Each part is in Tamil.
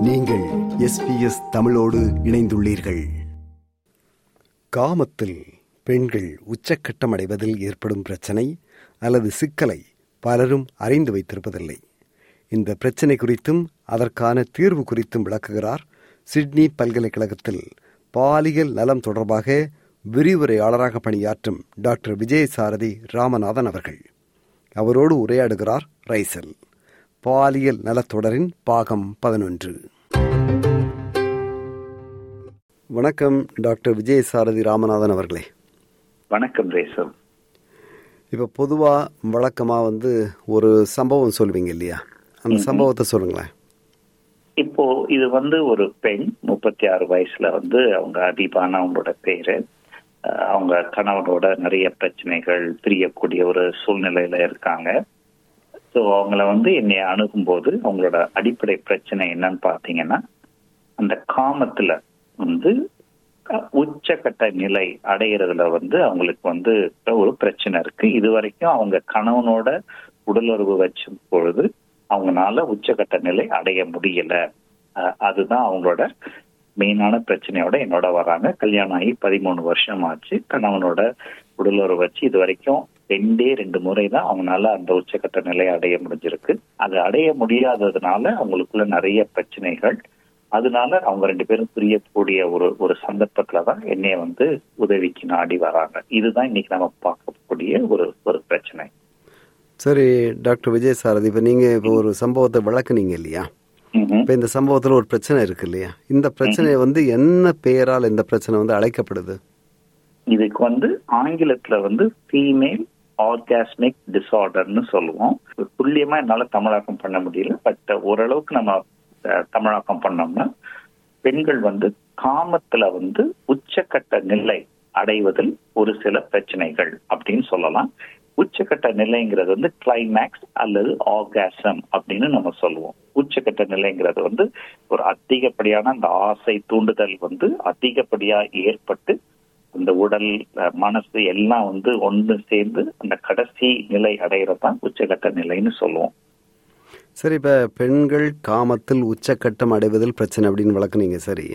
நீங்கள் எஸ்பிஎஸ் தமிழோடு இணைந்துள்ளீர்கள். காமத்தில் பெண்கள் உச்சக்கட்டம் அடைவதில் ஏற்படும் பிரச்சனை அல்லது சிக்கலை பலரும் அறிந்து வைத்திருப்பதில்லை. இந்த பிரச்சனை குறித்தும் அதற்கான தீர்வு குறித்தும் விளக்குகிறார் சிட்னி பல்கலைக்கழகத்தில் பாலியல் நலம் தொடர்பாக விரிவுரையாளராக பணியாற்றும் டாக்டர் விஜயசாரதி ராமநாதன் அவர்கள். அவரோடு உரையாடுகிறார் ரைசல். பாலியல் நலத்தொடரின் பாகம் பதினொன்று. வணக்கம் டாக்டர் விஜயசாரதி ராமநாதன் அவர்களே. வணக்கம் ரேசம் இப்போ பொதுவாக வழக்கமாக வந்து ஒரு சம்பவம் சொல்லுவீங்க இல்லையா? அந்த சம்பவத்தை சொல்லுங்களேன். இப்போ இது வந்து ஒரு பெண் முப்பத்தி ஆறு வயசுல வந்து அவங்க அதிபான அவங்களோட பேரு. அவங்க கணவனோட நிறைய பிரச்சனைகள் பிரியக்கூடிய ஒரு சூழ்நிலையில இருக்காங்க. ஸோ அவங்கள வந்து என்னை அணுகும்போது அவங்களோட அடிப்படை பிரச்சனை என்னன்னு பார்த்தீங்கன்னா அந்த காமத்துல வந்து உச்சக்கட்ட நிலை அடையிறதுல வந்து அவங்களுக்கு வந்து ஒரு பிரச்சனை இருக்கு. இது வரைக்கும் அவங்க கணவனோட உடலுறவு வச்சும் பொழுது அவங்கனால உச்சக்கட்ட நிலை அடைய முடியல. அதுதான் அவங்களோட மெயினான பிரச்சனையோட என்னோட வராங்க. கல்யாணம் ஆகி பதிமூணு வருஷம் ஆச்சு. கணவனோட உடலுறவு வச்சு இது வரைக்கும் ரெண்டே ரெண்டு முறை தான் அவங்களால அந்த உச்சக்கட்ட நிலையை அடைய முடிஞ்சிருக்கு. அது அடைய முடியாததுனால அவங்களுக்குள்ள நிறைய பிரச்சனைகள். அதனால அவங்க ரெண்டு பேரும் புரியக்கூடிய ஒரு ஒரு சந்தர்ப்பத்துல தான் என்னைய வந்து உதவிக்கு நாடி வராங்க. இதுதான் இன்னைக்கு நம்ம பார்க்கக்கூடிய ஒரு ஒரு பிரச்சனை. சரி டாக்டர் விஜயசாரதி இப்போ நீங்கள் இப்போ ஒரு சம்பவத்தை விளக்குனீங்க இல்லையா. இப்போ இந்த சம்பவத்தில் ஒரு பிரச்சனை இருக்கு இல்லையா? இந்த பிரச்சனை வந்து என்ன பெயரால் இந்த பிரச்சனை வந்து அழைக்கப்படுது? இதுக்கு வந்து ஆங்கிலத்துல வந்து ஃபீமேல் ஆர்காஸ்மிக் டிசார்டர்னு சொல்லுவோம். துல்லியமா என்னால தமிழாக்கம் பண்ண முடியல. பட் ஓரளவுக்கு நம்ம தமிழாக்கம் பண்ணோம்னா பெண்கள் வந்து காமத்துல வந்து உச்சக்கட்ட நிலை அடைவதில் ஒரு சில பிரச்சனைகள் அப்படின்னு சொல்லலாம். உச்சக்கட்ட நிலைங்கிறது வந்து கிளைமேக்ஸ் அல்லது ஆர்காசம் அப்படின்னு நம்ம சொல்லுவோம். உச்சக்கட்ட நிலைங்கிறது வந்து ஒரு அதிகப்படியான அந்த ஆசை தூண்டுதல் வந்து அதிகப்படியா ஏற்பட்டு அந்த உடல் மனசு எல்லாம் வந்து ஒன்று சேர்ந்து அந்த கடைசி நிலை அடையிறது தான் உச்சக்கட்ட நிலைன்னு சொல்லுவோம். சரி இப்போ பெண்கள் காமத்தில் உச்சக்கட்டம் அடைவதில் பிரச்சனை அப்படின்னு விளக்குனீங்க சரி.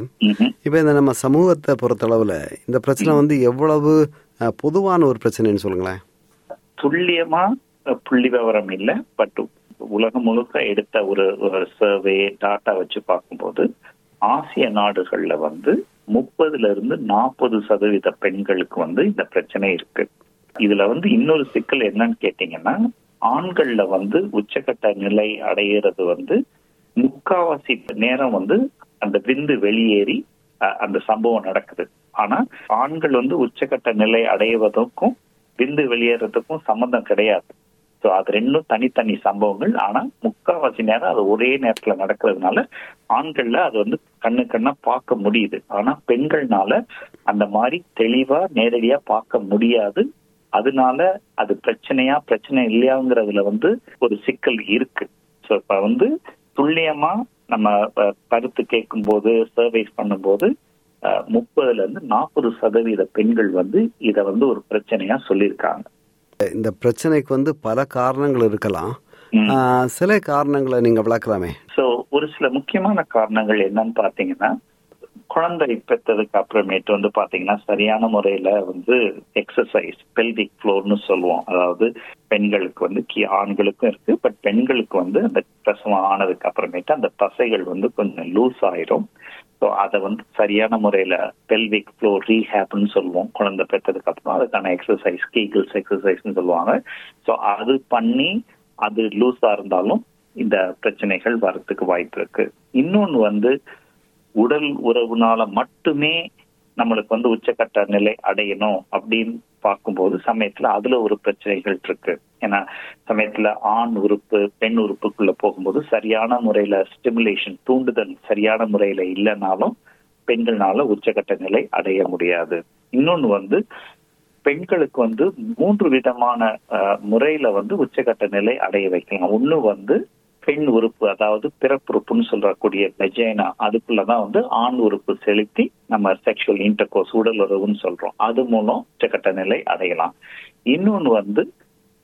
இப்போ இந்த நம்ம சமூகத்தை பொறுத்தளவில் இந்த பிரச்சனை வந்து எவ்வளவு பொதுவான ஒரு பிரச்சனைன்னு சொல்லுங்களேன். துல்லியமா புள்ளி விவரம் இல்ல பட் உலகம் முழுக்க எடுத்த ஒரு சர்வே டாட்டா வச்சு பார்க்கும்போது ஆசிய நாடுகள்ல வந்து முப்பதுல இருந்து நாற்பது சதவீத பெண்களுக்கு வந்து இந்த பிரச்சனை இருக்கு. இதுல வந்து இன்னொரு சிக்கல் என்னன்னு கேட்டீங்கன்னா ஆண்கள்ல வந்து உச்சக்கட்ட நிலை அடையிறது வந்து முக்காவாசி நேரம் வந்து அந்த விந்து வெளியேறி அஹ், அந்த சம்பவம் நடக்குது. ஆனா ஆண்கள் வந்து உச்சக்கட்ட நிலை அடைவதற்கும் விந்து வெளியேறதுக்கும் சம்பந்தம் கிடையாது. ஸோ அது ரெண்டும் தனித்தனி சம்பவங்கள். ஆனால் முக்கால்வாசி நேரம் அது ஒரே நேரத்தில் நடக்கிறதுனால ஆண்கள்ல அது வந்து கண்ணு கண்ணா பார்க்க முடியுது. ஆனா பெண்கள்னால அந்த மாதிரி தெளிவா நேரடியா பார்க்க முடியாது. அதனால அது பிரச்சனையா பிரச்சனை இல்லையாங்கிறதுல வந்து ஒரு சிக்கல் இருக்கு. ஸோ இப்ப வந்து துல்லியமா நம்ம கருத்து கேட்கும் போது சர்வேஸ் பண்ணும்போது முப்பதுல இருந்து நாற்பது சதவீத பெண்கள் வந்து இதை வந்து ஒரு பிரச்சனையா சொல்லியிருக்காங்க. இந்த பிரச்சனைக்கு வந்து பல காரணங்கள் இருக்கலாம். சில காரணங்களை நீங்க விளக்கலாமே. சோ ஒரு சில முக்கியமான காரணங்கள் என்னன்னு பாத்தீங்கன்னா குழந்தை பெற்றதுக்கு அப்புறமேட்டு வந்து பாத்தீங்கன்னா சரியான முறையில வந்து எக்ஸசைஸ் பெல்விக் ஃப்ளோர்னு சொல்லுவோம். அதாவது பெண்களுக்கு வந்து கி- ஆண்களுக்கும் இருக்கு. பட் பெண்களுக்கு வந்து அந்த பிரசவம் ஆனதுக்கு அப்புறமேட்டு அந்த தசைகள் வந்து கொஞ்சம் லூஸ் ஆயிரும். ஸோ அதை வந்து சரியான முறையில பெல்விக் ஃப்ளோ ரீஹேப்னு சொல்லுவோம். குழந்தை பெற்றதுக்கு அப்புறம் அதுக்கான எக்ஸசைஸ் கீகிள்ஸ் எக்ஸசைஸ்னு சொல்லுவாங்க. ஸோ அது பண்ணி அது லூஸாக இருந்தாலும் இந்த பிரச்சனைகள் வரத்துக்கு வாய்ப்பு இருக்கு. இன்னொன்னு வந்து உடல் உறவுனால மட்டுமே நம்மளுக்கு வந்து உச்சக்கட்ட நிலை அடையணும் அப்படின்னு பார்க்கும்போது சமயத்துல அதுல ஒரு பிரச்சனைகள் இருக்கு. ஏன்னா சமயத்துல ஆண் உறுப்பு பெண் உறுப்புக்குள்ள போகும்போது சரியான முறையில ஸ்டிமுலேஷன் தூண்டுதல் சரியான முறையில இல்லைனாலும் பெண்கள்னால உச்சகட்ட நிலை அடைய முடியாது. இன்னொன்னு வந்து பெண்களுக்கு வந்து மூன்று விதமான முறையில வந்து உச்சகட்ட நிலை அடைய வைக்கலாம். ஒண்ணு வந்து பெண் உறுப்பு அதாவது பிறப்புறுப்புன்னு சொல்லக்கூடிய வெஜைனா அதுக்குள்ளதான் வந்து ஆண் உறுப்பு செலுத்தி நம்ம செக்ஷுவல் இன்டர்கோர்ஸ் உடல் உறவுன்னு சொல்றோம். அது மூலம் உச்சக்கட்ட நிலை அடையலாம். இன்னொன்னு வந்து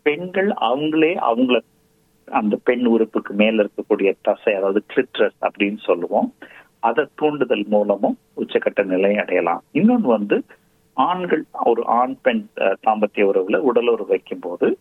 பெண்கள் அவங்களே அவங்கள அந்த பெண் உறுப்புக்கு மேல இருக்கக்கூடிய தசை அதாவது கிளிட்ரஸ் அப்படின்னு சொல்லுவோம். அதை தூண்டுதல் மூலமும் உச்சக்கட்ட நிலை அடையலாம். இன்னொன்று வந்து ஆண்கள் ஒரு ஆண் பெண் தாம்பத்திய உறவுல உடலுறவு வைக்கும் போது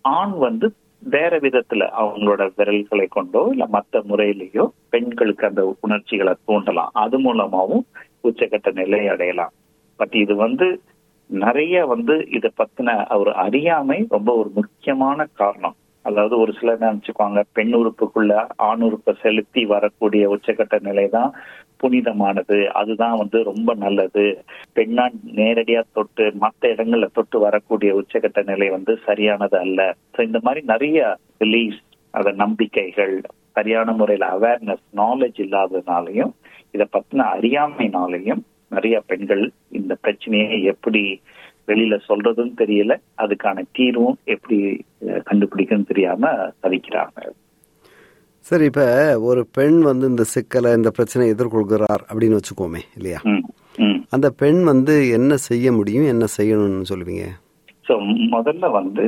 ஆண் வந்து வேற விதத்துல அவங்களோட விரல்களை கொண்டோ இல்ல மத்த முறையிலேயோ பெண்களுக்கு அந்த உணர்ச்சிகளை தூண்டலாம். அது மூலமாவும் உச்சக்கட்ட நிலை அடையலாம். பட் இது வந்து நிறைய வந்து இதை பத்தின ஒரு அறியாமை ரொம்ப ஒரு முக்கியமான காரணம். அதாவது ஒரு சிலர் நினைச்சுக்குவாங்க பெண் உறுப்புக்குள்ள ஆண் உறுப்பை செலுத்தி வரக்கூடிய உச்சக்கட்ட நிலை தான் புனிதமானது. அதுதான் வந்து ரொம்ப நல்லது. பெண்ணா நேரடியா தொட்டு மற்ற இடங்கள்ல தொட்டு வரக்கூடிய உச்சக்கட்ட நிலை வந்து சரியானது அல்ல. ஸோ இந்த மாதிரி நிறைய பிலீஃப்ஸ் அத நம்பிக்கைகள் சரியான முறையில அவேர்னஸ் நாலேஜ் இல்லாததுனாலையும் இதை பத்தின அறியாமைனாலையும் நிறைய பெண்கள் இந்த பிரச்சனையை எப்படி வெளியில சொல்றதும் தெரியல. அதுக்கான தீர்வும் எப்படி கண்டுபிடிக்கணும் தெரியாம தவிக்கிறாங்க. சரி இப்ப ஒரு பெண் வந்து இந்த சிக்கலை இந்த பிரச்சனையை எதிர்கொள்கிறார் அப்படின்னு வச்சுக்கோமே இல்லையா? அந்த பெண் வந்து என்ன செய்ய முடியும் என்ன செய்யணும்னு சொல்லுவீங்க? ஸோ முதல்ல வந்து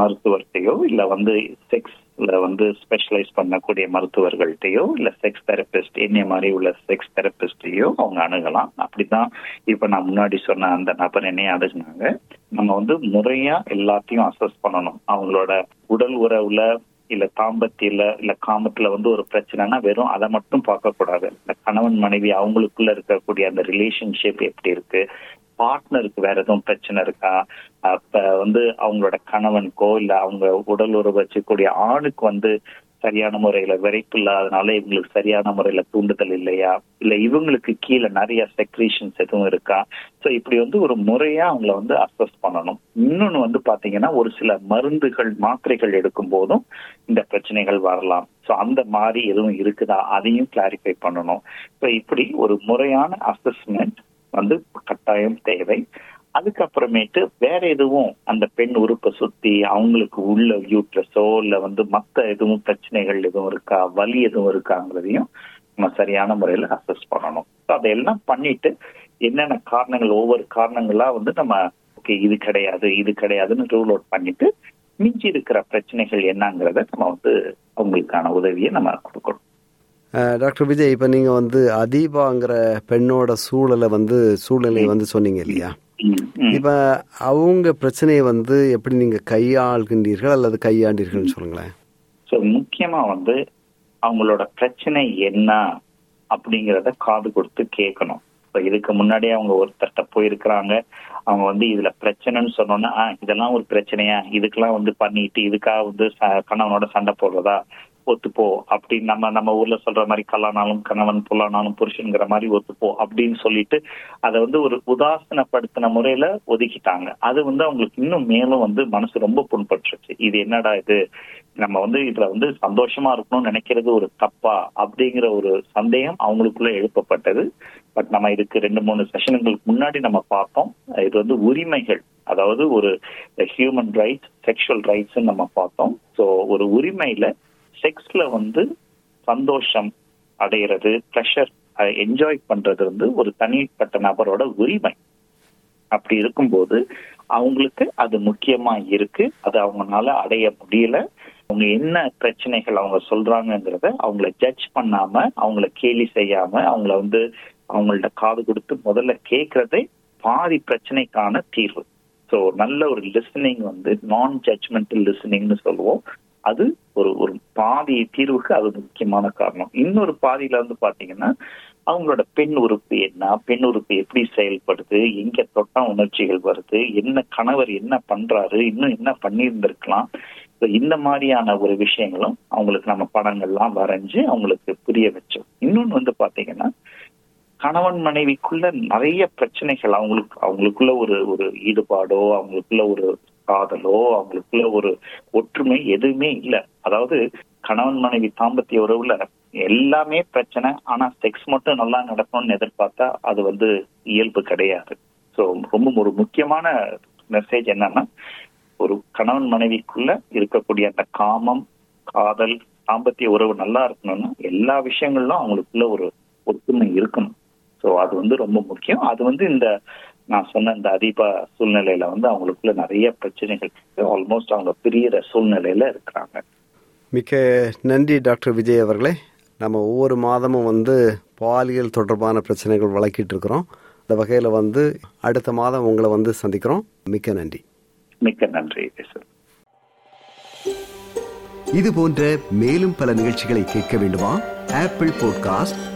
மருத்துவர்கிட்டயோ இல்ல வந்து செக்ஸ்ல வந்து ஸ்பெஷலைஸ் பண்ணக்கூடிய மருத்துவர்கள்ட்டையோ இல்ல செக்ஸ் தெரபிஸ்ட் என்னைய மாதிரி உள்ள செக்ஸ் தெரபிஸ்டையோ அவங்க அணுகலாம். அப்படிதான் இப்ப நான் முன்னாடி சொன்ன அந்த நபர் என்னைய அணுகுனாங்க. நம்ம வந்து முறையா எல்லாத்தையும் அசஸ் பண்ணணும். அவங்களோட உடல் உறவுல இல்ல தாம்பத்தியில இல்ல காமத்துல வந்து ஒரு பிரச்சனைனா வெறும் அதை மட்டும் பார்க்க கூடாது. இந்த கணவன் மனைவி அவங்களுக்குள்ள இருக்கக்கூடிய அந்த ரிலேஷன்ஷிப் எப்படி இருக்கு? பார்ட்னருக்கு வேற எதுவும் பிரச்சனை இருக்கா? அப்ப வந்து அவங்களோட கணவனுக்கோ இல்ல அவங்க உடல் உறவு வச்சுக்கூடிய ஆணுக்கு வந்து சரியான முறையில விரைப்பு இல்லாதனால இவங்களுக்கு சரியான முறையில தூண்டுதல் இல்லையா? இல்ல இவங்களுக்கு கீழே நிறைய செக்ரீஷன்ஸ் எதுவும் இருக்கா? சோ இப்படி வந்து ஒரு முறையா அவங்கள வந்து அசஸ் பண்ணணும். இன்னொன்னு வந்து பாத்தீங்கன்னா ஒரு சில மருந்துகள் மாத்திரைகள் எடுக்கும் போதும் இந்த பிரச்சனைகள் வரலாம். சோ அந்த மாதிரி எதுவும் இருக்குதா? அதையும் கிளாரிஃபை பண்ணணும். சோ இப்படி ஒரு முறையான அசஸ்மெண்ட் வந்து கட்டாயம் தேவை. அதுக்கப்புறமேட்டு வேற எதுவும் அந்த பெண் உறுப்பை சுத்தி அவங்களுக்கு உள்ள யூட்ரஸோ இல்ல வந்து மத்த எதுவும் பிரச்சனைகள் எதுவும் இருக்கா வலி எதுவும் இருக்காங்கிறதையும் நம்ம சரியான முறையில அசஸ் பண்ணணும். அதையெல்லாம் பண்ணிட்டு என்னென்ன காரணங்கள் ஒவ்வொரு காரணங்களா வந்து நம்ம ஓகே இது கிடையாது இது கிடையாதுன்னு ரூல் அவுட் பண்ணிட்டு மிஞ்சி இருக்கிற பிரச்சனைகள் என்னங்கிறத நம்ம வந்து அவங்களுக்கான உதவியை நம்ம கொடுக்கணும். டாக்டர் விஜய் இப்ப நீங்க வந்து அதீபாங்கிற பெண்ணோட சூழலை வந்து சூழ்நிலையை வந்து சொன்னீங்க இல்லையா? இப்ப அவங்க பிரச்சனையை வந்து எப்படி நீங்க கையாள்கின்றீர்கள் அல்லது கையாண்டீர்கள் சொல்லுங்களேன். ஸோ முக்கியமா வந்து அவங்களோட பிரச்சனை என்ன அப்படிங்கிறத காது கொடுத்து கேட்கணும். இப்போ இதுக்கு முன்னாடியே அவங்க ஒருத்தர்கிட்ட போயிருக்கிறாங்க. அவங்க வந்து இதுல பிரச்சனைன்னு சொன்னோன்னா இதெல்லாம் ஒரு பிரச்சனையா? இதுக்கெல்லாம் வந்து பண்ணிட்டு இதுக்காக வந்து கணவனோட சண்டை போடுறதா? ஒத்துப்போ. அப்படின்னு நம்ம நம்ம ஊர்ல சொல்ற மாதிரி கல்லானாலும் கணவன் புல்லானாலும் புருஷனுங்கிற மாதிரி ஒத்துப்போ அப்படின்னு சொல்லிட்டு அதை வந்து ஒரு உதாசனப்படுத்தின முறையில ஒதுக்கிட்டாங்க. அது வந்து அவங்களுக்கு இன்னும் மேலும் வந்து மனசு ரொம்ப புண்பட்டுருச்சு. இது என்னடா இது? நம்ம வந்து இதுல வந்து சந்தோஷமா இருக்கணும்னு நினைக்கிறது ஒரு தப்பா? அப்படிங்கிற ஒரு சந்தேகம் அவங்களுக்குள்ள எழுப்பப்பட்டது. பட் நம்ம இதுக்கு ரெண்டு மூணு செஷனுங்களுக்கு முன்னாடி நம்ம பார்த்தோம். இது வந்து உரிமைகள். அதாவது ஒரு ஹியூமன் ரைட்ஸ் செக்ஷுவல் ரைட்ஸ் நம்ம பார்த்தோம். ஸோ ஒரு உரிமையில செக்ஸ்ல வந்து சந்தோஷம் அடையிறது ப்ரெஷர் என்ஜாய் பண்றது வந்து ஒரு தனிப்பட்ட நபரோட உரிமை. அப்படி இருக்கும்போது அவங்களுக்கு அது முக்கியமா இருக்கு. அது அவங்களால அடைய முடியல. அவங்க என்ன பிரச்சனைகள் அவங்க சொல்றாங்கிறத அவங்கள ஜட்ஜ் பண்ணாம அவங்கள கேலி செய்யாம அவங்கள வந்து அவங்கள்ட்ட காது கொடுத்து முதல்ல கேட்கறதே பாதி பிரச்சனைக்கான தீர்வு. ஸோ நல்ல ஒரு லிசனிங் வந்து நான் ஜட்ஜ்மெண்டல் லிசனிங்னு சொல்லுவோம். அது ஒரு ஒரு பாதி தீர்வுக்கு அது முக்கியமான காரணம். இன்னொரு பாதியில வந்து பாத்தீங்கன்னா அவங்களோட பெண் உறுப்பு என்ன பெண் உறுப்பு எப்படி செயல்படுது எங்க தொட்டா உணர்ச்சிகள் வருது என்ன கணவர் என்ன பண்றாரு இன்னும் என்ன பண்ணியிருந்திருக்கலாம். இந்த மாதிரியான ஒரு விஷயங்களும் அவங்களுக்கு நம்ம படங்கள்லாம் வரைஞ்சு அவங்களுக்கு புரிய வச்சோம் இன்னொன்னு வந்து பாத்தீங்கன்னா கணவன் மனைவிக்குள்ள நிறைய பிரச்சனைகள் அவங்களுக்கு அவங்களுக்குள்ள ஒரு ஒரு ஈடுபாடோ அவங்களுக்குள்ள ஒரு காதலோ அவங்களுக்குள்ள ஒரு ஒற்றுமை எதுவுமே இல்லை. அதாவது கணவன் மனைவி தாம்பத்திய உறவுல எல்லாமே பிரச்சனை ஆனா செக்ஸ் மட்டும் நல்லா நடக்கணும்னு எதிர்பார்த்தா அது வந்து இயல்பு கிடையாது. ஸோ ரொம்ப ஒரு முக்கியமான மெசேஜ் என்னன்னா ஒரு கணவன் மனைவிக்குள்ள இருக்கக்கூடிய அந்த காமம் காதல் தாம்பத்திய உறவு நல்லா இருக்கணும்னா எல்லா விஷயங்களிலும் அவங்களுக்குள்ள ஒரு ஒற்றுமை இருக்கணும். ஸோ அது வந்து ரொம்ப முக்கியம். அது வந்து இந்த நான் சொன்ன இந்த அதீபா சூழ்நிலையில வந்து அவங்களுக்குள்ள நிறைய பிரச்சனைகள் ஆல்மோஸ்ட் அவங்க பிரியற சூழ்நிலையில இருக்கிறாங்க. மிக்க நன்றி டாக்டர் விஜய் அவர்களே. நம்ம ஒவ்வொரு மாதமும் வந்து பாலியல் தொடர்பான பிரச்சனைகள் வழக்கிட்டு இருக்கிறோம். அந்த வகையில் வந்து அடுத்த மாதம் உங்களை வந்து சந்திக்கிறோம். மிக்க நன்றி. மிக்க நன்றி சார். இது போன்ற மேலும் பல நிகழ்ச்சிகளை கேட்க வேண்டுமா? Apple podcast